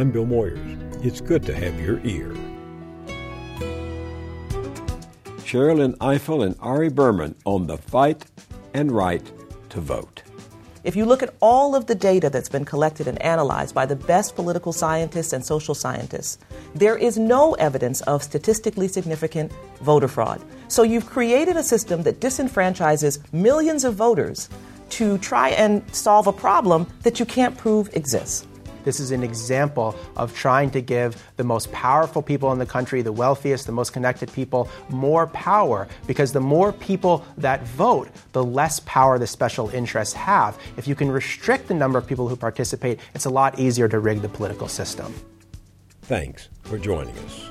I'm Bill Moyers. It's good to have your ear. Sherrilyn Ifill and Ari Berman on the fight and right to vote. If you look at all of the data that's been collected and analyzed by the best political scientists and social scientists, there is no evidence of statistically significant voter fraud. So you've created a system that disenfranchises millions of voters to try and solve a problem that you can't prove exists. This is an example of trying to give the most powerful people in the country, the wealthiest, the most connected people, more power because the more people that vote, the less power the special interests have. If you can restrict the number of people who participate, it's a lot easier to rig the political system. Thanks for joining us.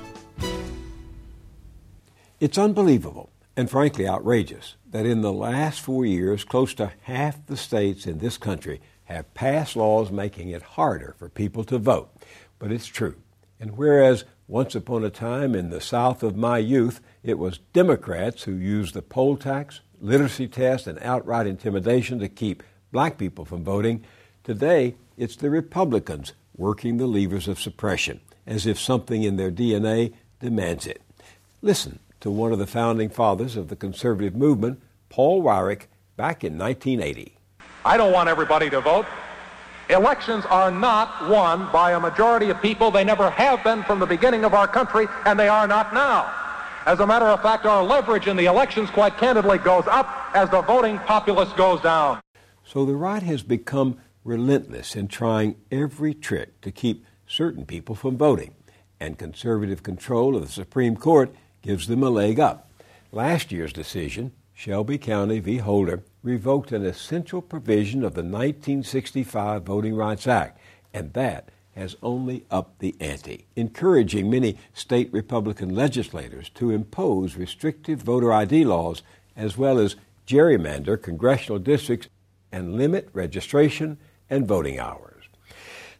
It's unbelievable and frankly outrageous that in the last four years, close to half the states in this country have passed laws making it harder for people to vote. But it's true. And whereas once upon a time in the South of my youth, it was Democrats who used the poll tax, literacy test, and outright intimidation to keep black people from voting, today it's the Republicans working the levers of suppression, as if something in their DNA demands it. Listen to one of the founding fathers of the conservative movement, Paul Weyrich, back in 1980. I don't want everybody to vote. Elections are not won by a majority of people. They never have been from the beginning of our country, and they are not now. As a matter of fact, our leverage in the elections, quite candidly, goes up as the voting populace goes down. So the right has become relentless in trying every trick to keep certain people from voting, and conservative control of the Supreme Court gives them a leg up. Last year's decision, Shelby County v. Holder, revoked an essential provision of the 1965 Voting Rights Act, and that has only upped the ante, encouraging many state Republican legislators to impose restrictive voter ID laws as well as gerrymander congressional districts and limit registration and voting hours.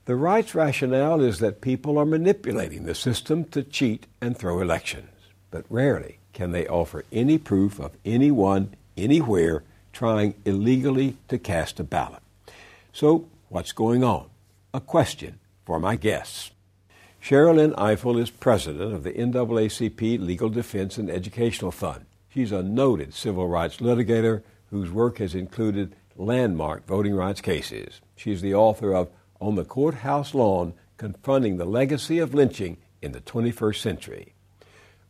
The right's rationale is that people are manipulating the system to cheat and throw elections, but rarely can they offer any proof of anyone, anywhere, trying illegally to cast a ballot. So, what's going on? A question for my guests. Sherrilyn Ifill is president of the NAACP Legal Defense and Educational Fund. She's a noted civil rights litigator whose work has included landmark voting rights cases. She's the author of On the Courthouse Lawn Confronting the Legacy of Lynching in the 21st Century.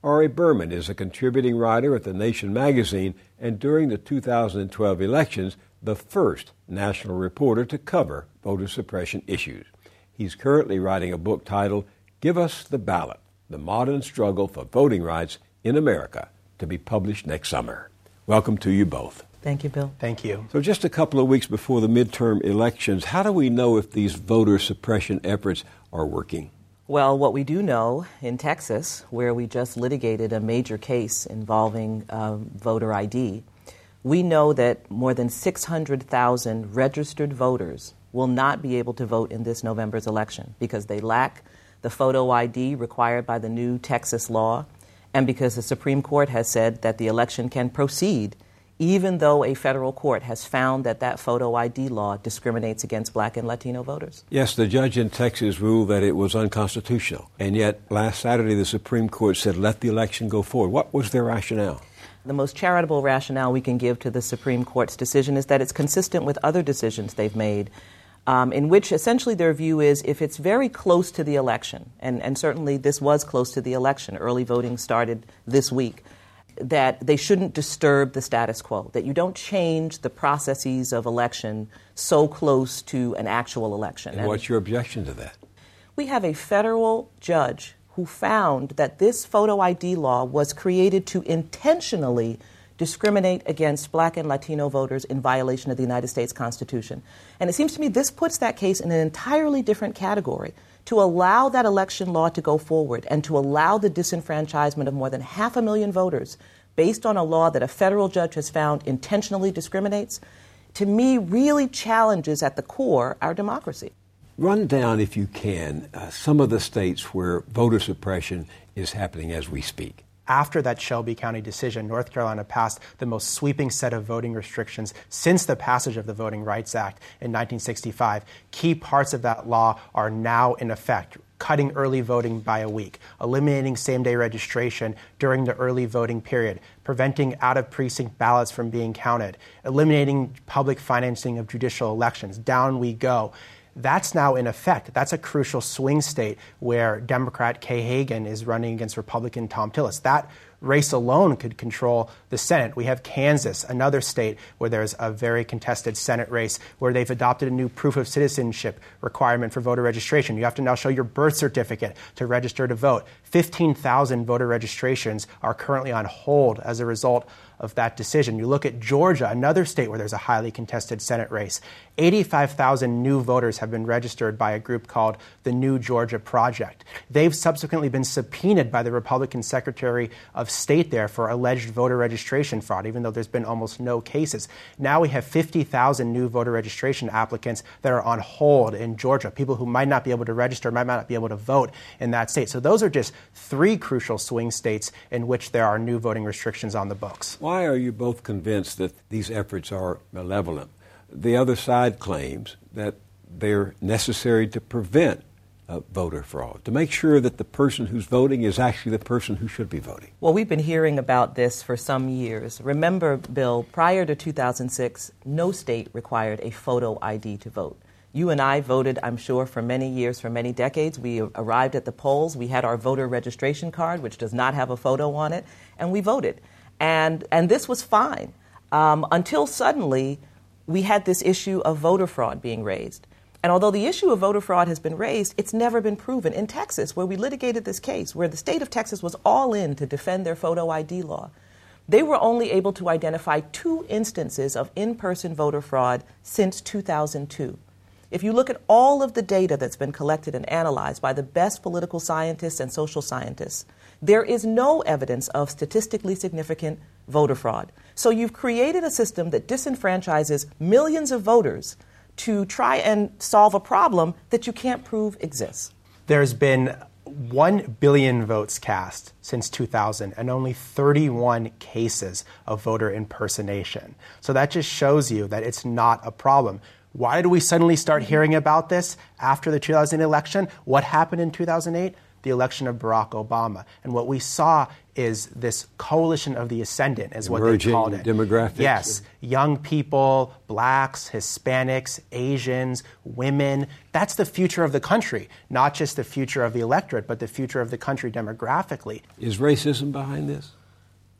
Ari Berman is a contributing writer at The Nation magazine and during the 2012 elections, the first national reporter to cover voter suppression issues. He's currently writing a book titled Give Us the Ballot The Modern Struggle for Voting Rights in America, to be published next summer. Welcome to you both. Thank you, Bill. Thank you. So, just a couple of weeks before the midterm elections, how do we know if these voter suppression efforts are working? Well, what we do know in Texas, where we just litigated a major case involving uh, voter ID, we know that more than 600,000 registered voters will not be able to vote in this November's election because they lack the photo ID required by the new Texas law and because the Supreme Court has said that the election can proceed even though a federal court has found that that photo ID law discriminates against black and Latino voters. Yes, the judge in Texas ruled that it was unconstitutional. And yet, last Saturday, the Supreme Court said, let the election go forward. What was their rationale? The most charitable rationale we can give to the Supreme Court's decision is that it's consistent with other decisions they've made. Um, in which essentially their view is if it's very close to the election, and, and certainly this was close to the election, early voting started this week, that they shouldn't disturb the status quo, that you don't change the processes of election so close to an actual election. And, and what's your objection to that? We have a federal judge who found that this photo ID law was created to intentionally discriminate against black and Latino voters in violation of the United States Constitution. And it seems to me this puts that case in an entirely different category to allow that election law to go forward and to allow the disenfranchisement of more than half a million voters based on a law that a federal judge has found intentionally discriminates, to me, really challenges at the core our democracy. Run down, if you can, uh, some of the states where voter suppression is happening as we speak after that Shelby County decision, North Carolina passed the most sweeping set of voting restrictions since the passage of the Voting Rights Act in 1965. Key parts of that law are now in effect cutting early voting by a week, eliminating same day registration during the early voting period, preventing out of precinct ballots from being counted, eliminating public financing of judicial elections. Down we go. That's now in effect. That's a crucial swing state where Democrat Kay Hagan is running against Republican Thom Tillis. That race alone could control the Senate. We have Kansas, another state where there's a very contested Senate race where they've adopted a new proof of citizenship requirement for voter registration. You have to now show your birth certificate to register to vote. 15,000 voter registrations are currently on hold as a result of that decision. You look at Georgia, another state where there's a highly contested Senate race. 85,000 new voters have been registered by a group called the New Georgia Project. They've subsequently been subpoenaed by the Republican Secretary of State there for alleged voter registration fraud, even though there's been almost no cases. Now we have 50,000 new voter registration applicants that are on hold in Georgia, people who might not be able to register, might not be able to vote in that state. So those are just three crucial swing states in which there are new voting restrictions on the books. Why are you both convinced that these efforts are malevolent? The other side claims that they're necessary to prevent uh, voter fraud, to make sure that the person who's voting is actually the person who should be voting. Well, we've been hearing about this for some years. Remember, Bill, prior to 2006, no state required a photo ID to vote. You and I voted, I'm sure, for many years, for many decades. We arrived at the polls. We had our voter registration card, which does not have a photo on it, and we voted. And, and this was fine um, until suddenly we had this issue of voter fraud being raised. And although the issue of voter fraud has been raised, it's never been proven. In Texas, where we litigated this case, where the state of Texas was all in to defend their photo ID law, they were only able to identify two instances of in person voter fraud since 2002. If you look at all of the data that's been collected and analyzed by the best political scientists and social scientists, there is no evidence of statistically significant voter fraud. So you've created a system that disenfranchises millions of voters to try and solve a problem that you can't prove exists. There's been 1 billion votes cast since 2000 and only 31 cases of voter impersonation. So that just shows you that it's not a problem. Why did we suddenly start hearing about this after the 2008 election? What happened in 2008? The election of Barack Obama. And what we saw is this coalition of the ascendant, is what they called it. demographics. Yes, young people, blacks, Hispanics, Asians, women. That's the future of the country, not just the future of the electorate, but the future of the country demographically. Is racism behind this?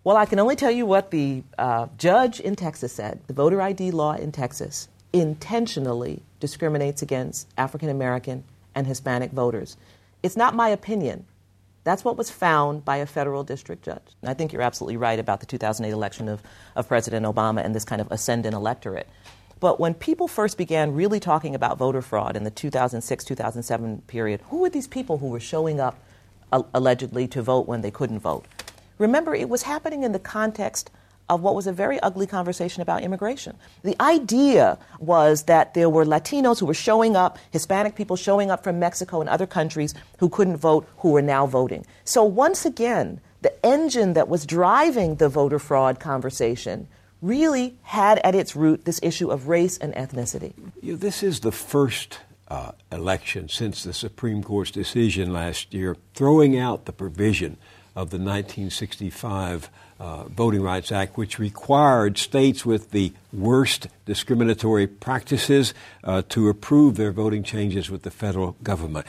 Well, I can only tell you what the uh, judge in Texas said. The voter ID law in Texas intentionally discriminates against African American and Hispanic voters. It's not my opinion. That's what was found by a federal district judge. And I think you're absolutely right about the 2008 election of, of President Obama and this kind of ascendant electorate. But when people first began really talking about voter fraud in the 2006 2007 period, who were these people who were showing up allegedly to vote when they couldn't vote? Remember, it was happening in the context of what was a very ugly conversation about immigration. The idea was that there were Latinos who were showing up, Hispanic people showing up from Mexico and other countries who couldn't vote, who were now voting. So once again, the engine that was driving the voter fraud conversation really had at its root this issue of race and ethnicity. You know, this is the first uh, election since the Supreme Court's decision last year throwing out the provision of the 1965 uh, Voting Rights Act, which required states with the worst discriminatory practices uh, to approve their voting changes with the federal government.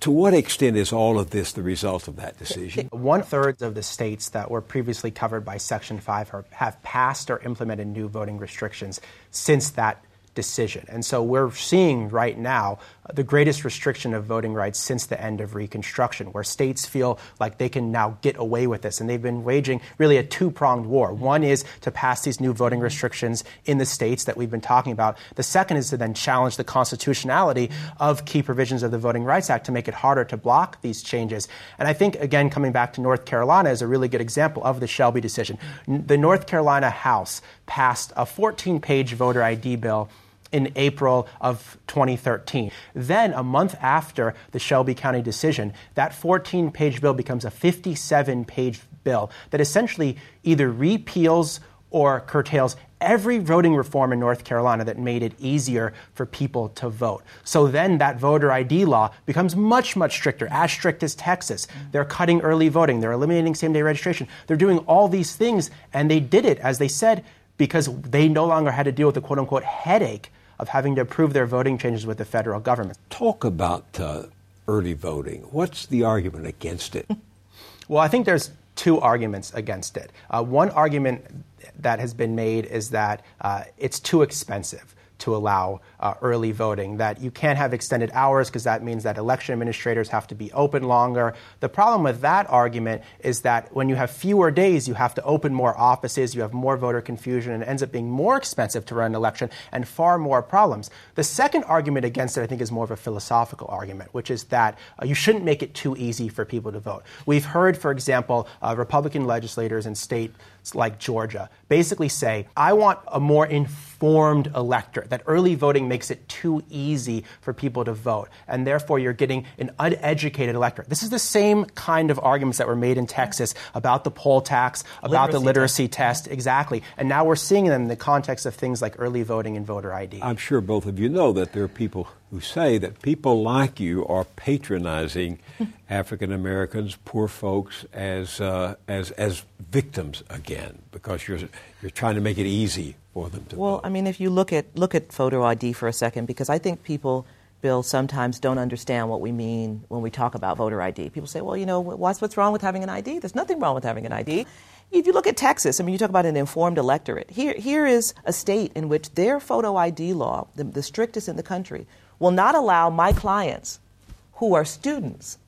To what extent is all of this the result of that decision? One third of the states that were previously covered by Section 5 have passed or implemented new voting restrictions since that decision. And so we're seeing right now the greatest restriction of voting rights since the end of Reconstruction, where states feel like they can now get away with this. And they've been waging really a two pronged war. One is to pass these new voting restrictions in the states that we've been talking about. The second is to then challenge the constitutionality of key provisions of the Voting Rights Act to make it harder to block these changes. And I think, again, coming back to North Carolina is a really good example of the Shelby decision. The North Carolina House passed a 14 page voter ID bill in April of 2013. Then, a month after the Shelby County decision, that 14 page bill becomes a 57 page bill that essentially either repeals or curtails every voting reform in North Carolina that made it easier for people to vote. So then that voter ID law becomes much, much stricter, as strict as Texas. They're cutting early voting, they're eliminating same day registration, they're doing all these things, and they did it, as they said, because they no longer had to deal with the quote unquote headache of having to approve their voting changes with the federal government. Talk about uh, early voting. What's the argument against it? well, I think there's two arguments against it. Uh, one argument that has been made is that uh, it's too expensive to allow uh, early voting, that you can't have extended hours because that means that election administrators have to be open longer. The problem with that argument is that when you have fewer days, you have to open more offices, you have more voter confusion, and it ends up being more expensive to run an election and far more problems. The second argument against it, I think, is more of a philosophical argument, which is that uh, you shouldn't make it too easy for people to vote. We've heard, for example, uh, Republican legislators in states like Georgia basically say, I want a more informed electorate, that early voting makes it too easy for people to vote, and therefore you're getting an uneducated electorate. This is the same kind of arguments that were made in Texas about the poll tax, about literacy the literacy test. test, exactly. And now we're seeing them in the context of things like early voting and voter ID. I'm sure both of you know that there are people who say that people like you are patronizing African Americans, poor folks, as, uh, as, as victims again because you're, you're trying to make it easy for them to vote? well, vote. I mean, if you look at, look at photo ID for a second, because I think people, Bill, sometimes don't understand what we mean when we talk about voter ID. People say, well, you know, what's, what's wrong with having an ID? There's nothing wrong with having an ID. If you look at Texas, I mean, you talk about an informed electorate. Here, here is a state in which their photo ID law, the, the strictest in the country, will not allow my clients who are students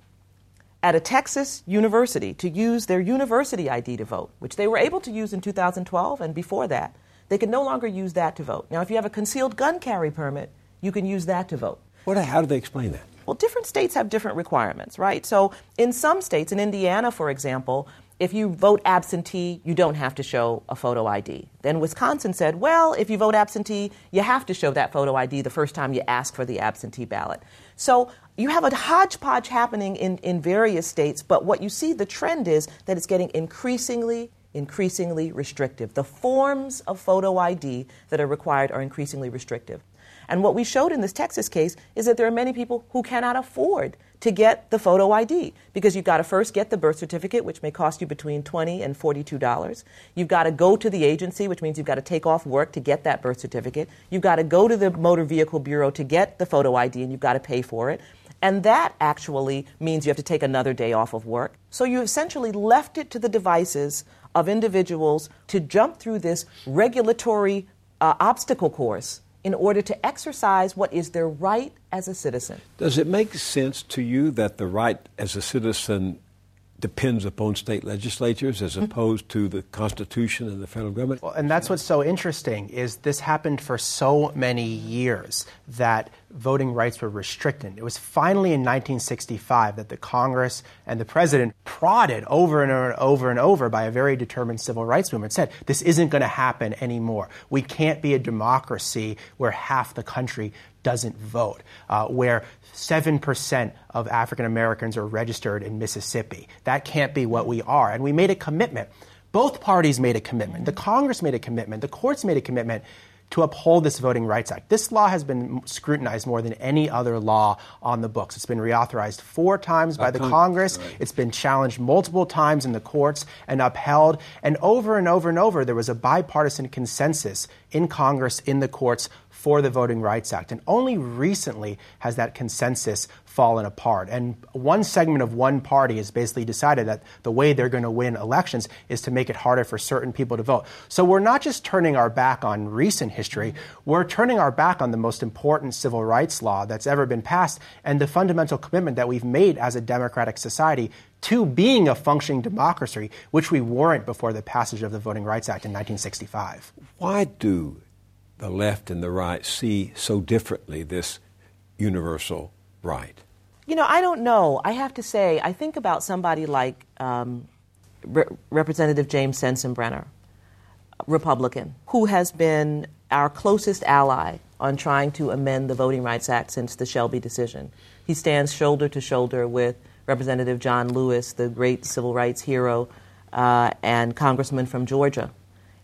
at a Texas university to use their university ID to vote, which they were able to use in 2012 and before that. They can no longer use that to vote. Now, if you have a concealed gun carry permit, you can use that to vote. What, how do they explain that? Well, different states have different requirements, right? So, in some states, in Indiana, for example, if you vote absentee, you don't have to show a photo ID. Then Wisconsin said, well, if you vote absentee, you have to show that photo ID the first time you ask for the absentee ballot. So you have a hodgepodge happening in, in various states, but what you see, the trend is that it's getting increasingly, increasingly restrictive. The forms of photo ID that are required are increasingly restrictive. And what we showed in this Texas case is that there are many people who cannot afford to get the photo ID because you've got to first get the birth certificate, which may cost you between 20 and $42. You've got to go to the agency, which means you've got to take off work to get that birth certificate. You've got to go to the Motor Vehicle Bureau to get the photo ID, and you've got to pay for it. And that actually means you have to take another day off of work. So you essentially left it to the devices of individuals to jump through this regulatory uh, obstacle course in order to exercise what is their right as a citizen. Does it make sense to you that the right as a citizen depends upon state legislatures as mm-hmm. opposed to the Constitution and the federal government? Well, and that's what's so interesting is this happened for so many years that voting rights were restricted. It was finally in 1965 that the Congress and the president prodded over and over and over and over by a very determined civil rights movement said this isn't going to happen anymore. We can't be a democracy where half the country doesn't vote, uh, where 7% of African Americans are registered in Mississippi. That can't be what we are. And we made a commitment. Both parties made a commitment. The Congress made a commitment. The courts made a commitment to uphold this Voting Rights Act. This law has been scrutinized more than any other law on the books. It's been reauthorized four times by the Congress. Right. It's been challenged multiple times in the courts and upheld. And over and over and over, there was a bipartisan consensus in Congress, in the courts, for the Voting Rights Act. And only recently has that consensus fallen apart. And one segment of one party has basically decided that the way they're going to win elections is to make it harder for certain people to vote. So we're not just turning our back on recent history, we're turning our back on the most important civil rights law that's ever been passed and the fundamental commitment that we've made as a democratic society to being a functioning democracy, which we weren't before the passage of the Voting Rights Act in 1965. Why do the left and the right see so differently this universal right? You know, I don't know. I have to say, I think about somebody like um, Re- Representative James Sensenbrenner, Republican, who has been our closest ally on trying to amend the Voting Rights Act since the Shelby decision. He stands shoulder to shoulder with Representative John Lewis, the great civil rights hero, uh, and Congressman from Georgia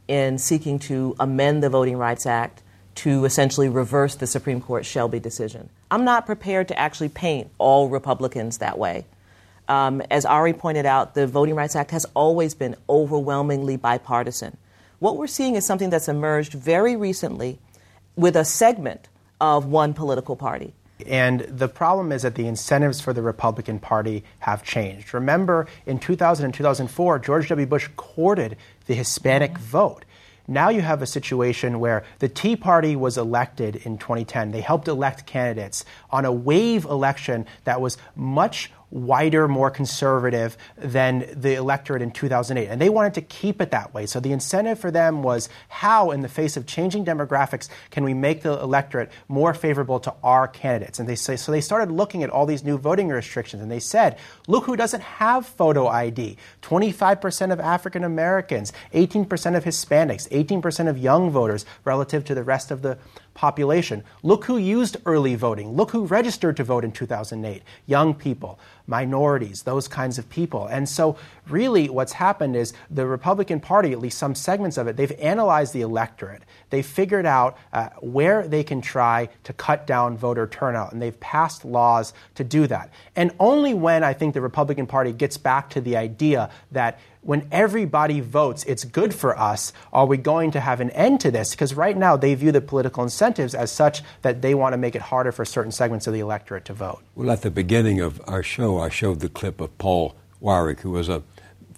in seeking to amend the Voting Rights Act to essentially reverse the Supreme Court Shelby decision. I'm not prepared to actually paint all Republicans that way. Um, as Ari pointed out, the Voting Rights Act has always been overwhelmingly bipartisan. What we're seeing is something that's emerged very recently with a segment of one political party. And the problem is that the incentives for the Republican Party have changed. Remember, in 2000 and 2004, George W. Bush courted the Hispanic mm-hmm. vote. Now you have a situation where the Tea Party was elected in 2010. They helped elect candidates on a wave election that was much wider, more conservative than the electorate in 2008. And they wanted to keep it that way. So the incentive for them was how, in the face of changing demographics, can we make the electorate more favorable to our candidates? And they say, so they started looking at all these new voting restrictions and they said, look who doesn't have photo ID 25% of African Americans, 18% of Hispanics, 18% of young voters relative to the rest of the population. Look who used early voting. Look who registered to vote in 2008 young people, minorities, those kinds of people. And so, really, what's happened is the Republican Party, at least some segments of it, they've analyzed the electorate. They've figured out uh, where they can try to cut down voter turnout, and they've passed laws to do that. And only when I think the Republican Party gets back to the idea that when everybody votes, it's good for us. Are we going to have an end to this? Because right now they view the political incentives as such that they want to make it harder for certain segments of the electorate to vote. Well, at the beginning of our show, I showed the clip of Paul Weyrich, who was a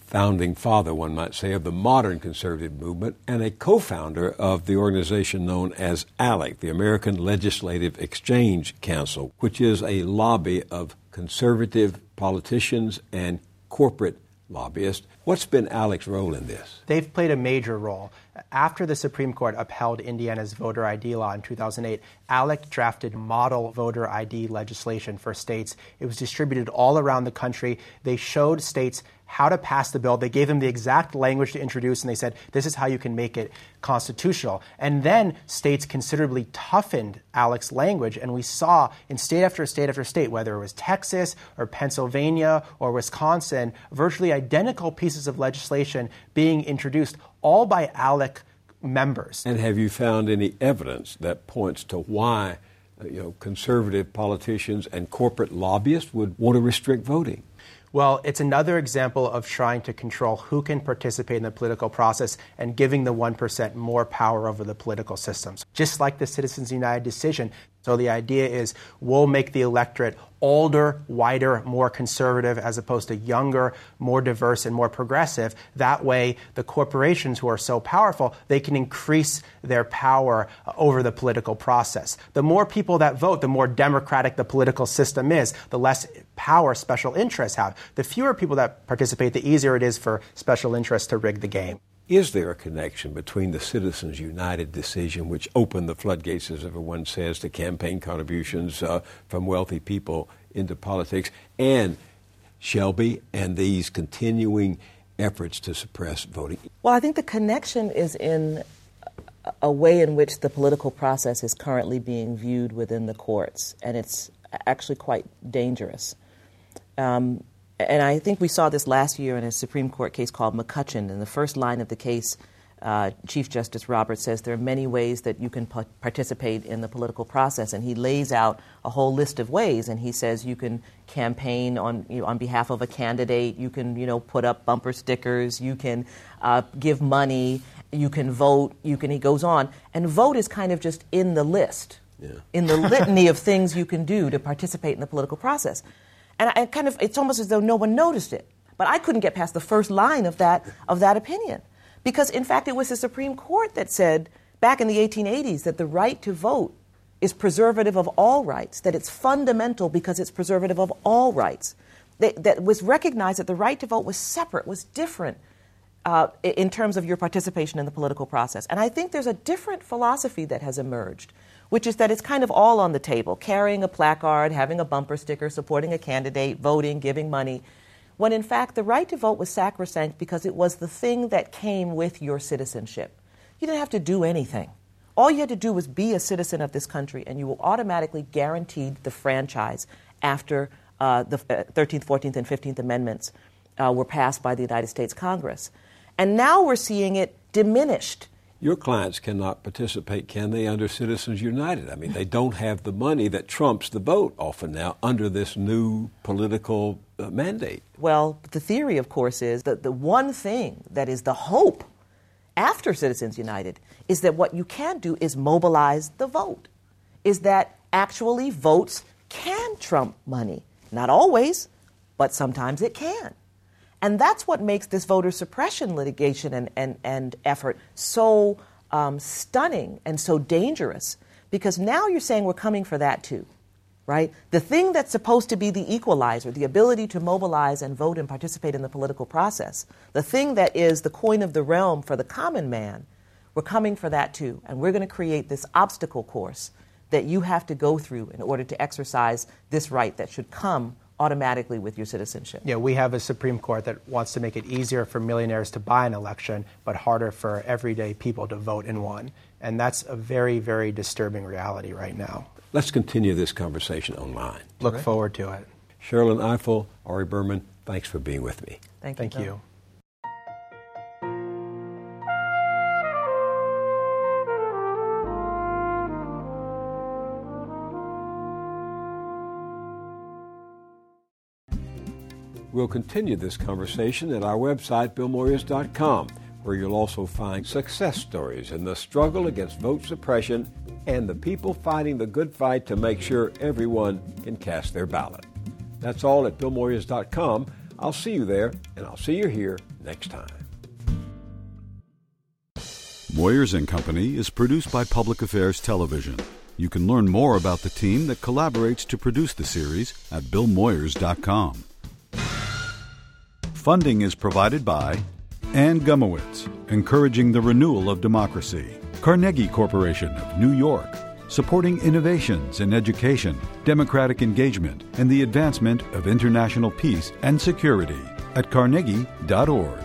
founding father, one might say, of the modern conservative movement and a co founder of the organization known as ALEC, the American Legislative Exchange Council, which is a lobby of conservative politicians and corporate lobbyists. What's been ALEC's role in this? They've played a major role. After the Supreme Court upheld Indiana's voter ID law in 2008, ALEC drafted model voter ID legislation for states. It was distributed all around the country. They showed states how to pass the bill. They gave them the exact language to introduce, and they said, this is how you can make it constitutional. And then states considerably toughened ALEC's language, and we saw in state after state after state, whether it was Texas or Pennsylvania or Wisconsin, virtually identical pieces of legislation being introduced, all by ALEC members. And have you found any evidence that points to why? Uh, you know, conservative politicians and corporate lobbyists would want to restrict voting. Well, it's another example of trying to control who can participate in the political process and giving the 1% more power over the political systems. Just like the Citizens United decision, so the idea is we'll make the electorate older, wider, more conservative, as opposed to younger, more diverse, and more progressive. That way, the corporations who are so powerful, they can increase their power uh, over the political process. The more people that vote, the more democratic the political system is, the less power special interests have. The fewer people that participate, the easier it is for special interests to rig the game. Is there a connection between the Citizens United decision, which opened the floodgates, as everyone says, to campaign contributions uh, from wealthy people into politics, and Shelby and these continuing efforts to suppress voting? Well, I think the connection is in a way in which the political process is currently being viewed within the courts, and it's actually quite dangerous. Um, and I think we saw this last year in a Supreme Court case called McCutcheon. In the first line of the case, uh, Chief Justice Roberts says there are many ways that you can participate in the political process, and he lays out a whole list of ways. And he says you can campaign on you know, on behalf of a candidate, you can you know put up bumper stickers, you can uh, give money, you can vote, you can. He goes on, and vote is kind of just in the list, yeah. in the litany of things you can do to participate in the political process. And I kind of, it's almost as though no one noticed it. But I couldn't get past the first line of that, of that opinion. Because, in fact, it was the Supreme Court that said back in the 1880s that the right to vote is preservative of all rights, that it's fundamental because it's preservative of all rights. That, that was recognized that the right to vote was separate, was different uh, in terms of your participation in the political process. And I think there's a different philosophy that has emerged which is that it's kind of all on the table carrying a placard, having a bumper sticker, supporting a candidate, voting, giving money. When in fact, the right to vote was sacrosanct because it was the thing that came with your citizenship. You didn't have to do anything. All you had to do was be a citizen of this country, and you were automatically guaranteed the franchise after uh, the 13th, 14th, and 15th Amendments uh, were passed by the United States Congress. And now we're seeing it diminished. Your clients cannot participate, can they, under Citizens United? I mean, they don't have the money that trumps the vote often now under this new political uh, mandate. Well, the theory, of course, is that the one thing that is the hope after Citizens United is that what you can do is mobilize the vote, is that actually votes can trump money. Not always, but sometimes it can. And that's what makes this voter suppression litigation and, and, and effort so um, stunning and so dangerous because now you're saying we're coming for that too, right? The thing that's supposed to be the equalizer, the ability to mobilize and vote and participate in the political process, the thing that is the coin of the realm for the common man, we're coming for that too. And we're going to create this obstacle course that you have to go through in order to exercise this right that should come automatically with your citizenship. Yeah, we have a Supreme Court that wants to make it easier for millionaires to buy an election, but harder for everyday people to vote in one. And that's a very, very disturbing reality right now. Let's continue this conversation online. Look forward to it. Sherrilyn Ifill, Ari Berman, thanks for being with me. Thank you. Thank Bill. you. We'll continue this conversation at our website, billmoyers.com, where you'll also find success stories in the struggle against vote suppression and the people fighting the good fight to make sure everyone can cast their ballot. That's all at billmoyers.com. I'll see you there, and I'll see you here next time. Moyers and Company is produced by Public Affairs Television. You can learn more about the team that collaborates to produce the series at billmoyers.com. Funding is provided by Anne Gumowitz, encouraging the renewal of democracy. Carnegie Corporation of New York, supporting innovations in education, democratic engagement, and the advancement of international peace and security at carnegie.org.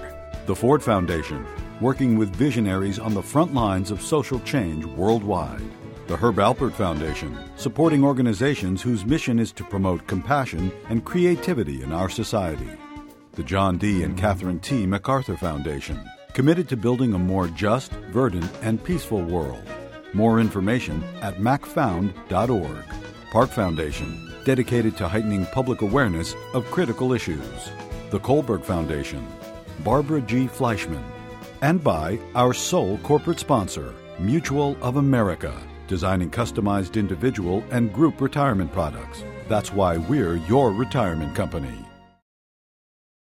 The Ford Foundation, working with visionaries on the front lines of social change worldwide. The Herb Alpert Foundation, supporting organizations whose mission is to promote compassion and creativity in our society. The John D. and Catherine T. MacArthur Foundation, committed to building a more just, verdant, and peaceful world. More information at macfound.org. Park Foundation, dedicated to heightening public awareness of critical issues. The Kohlberg Foundation, Barbara G. Fleischman, and by our sole corporate sponsor, Mutual of America, designing customized individual and group retirement products. That's why we're your retirement company.